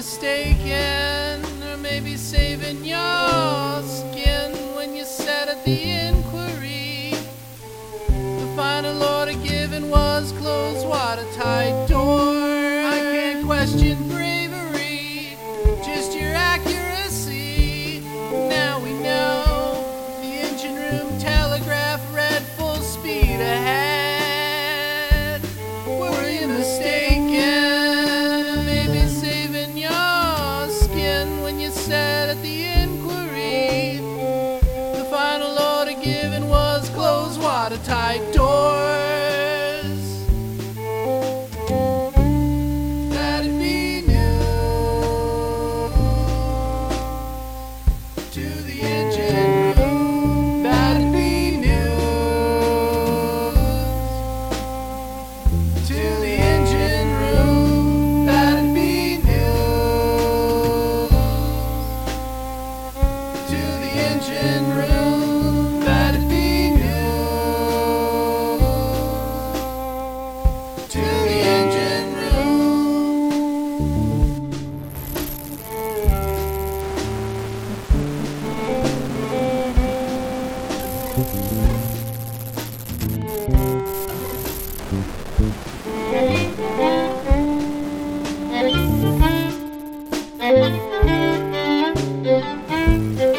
mistaken, or maybe saving your inquiry the final order given was closed watertight door? I can't question given was close watertight door. Thank you.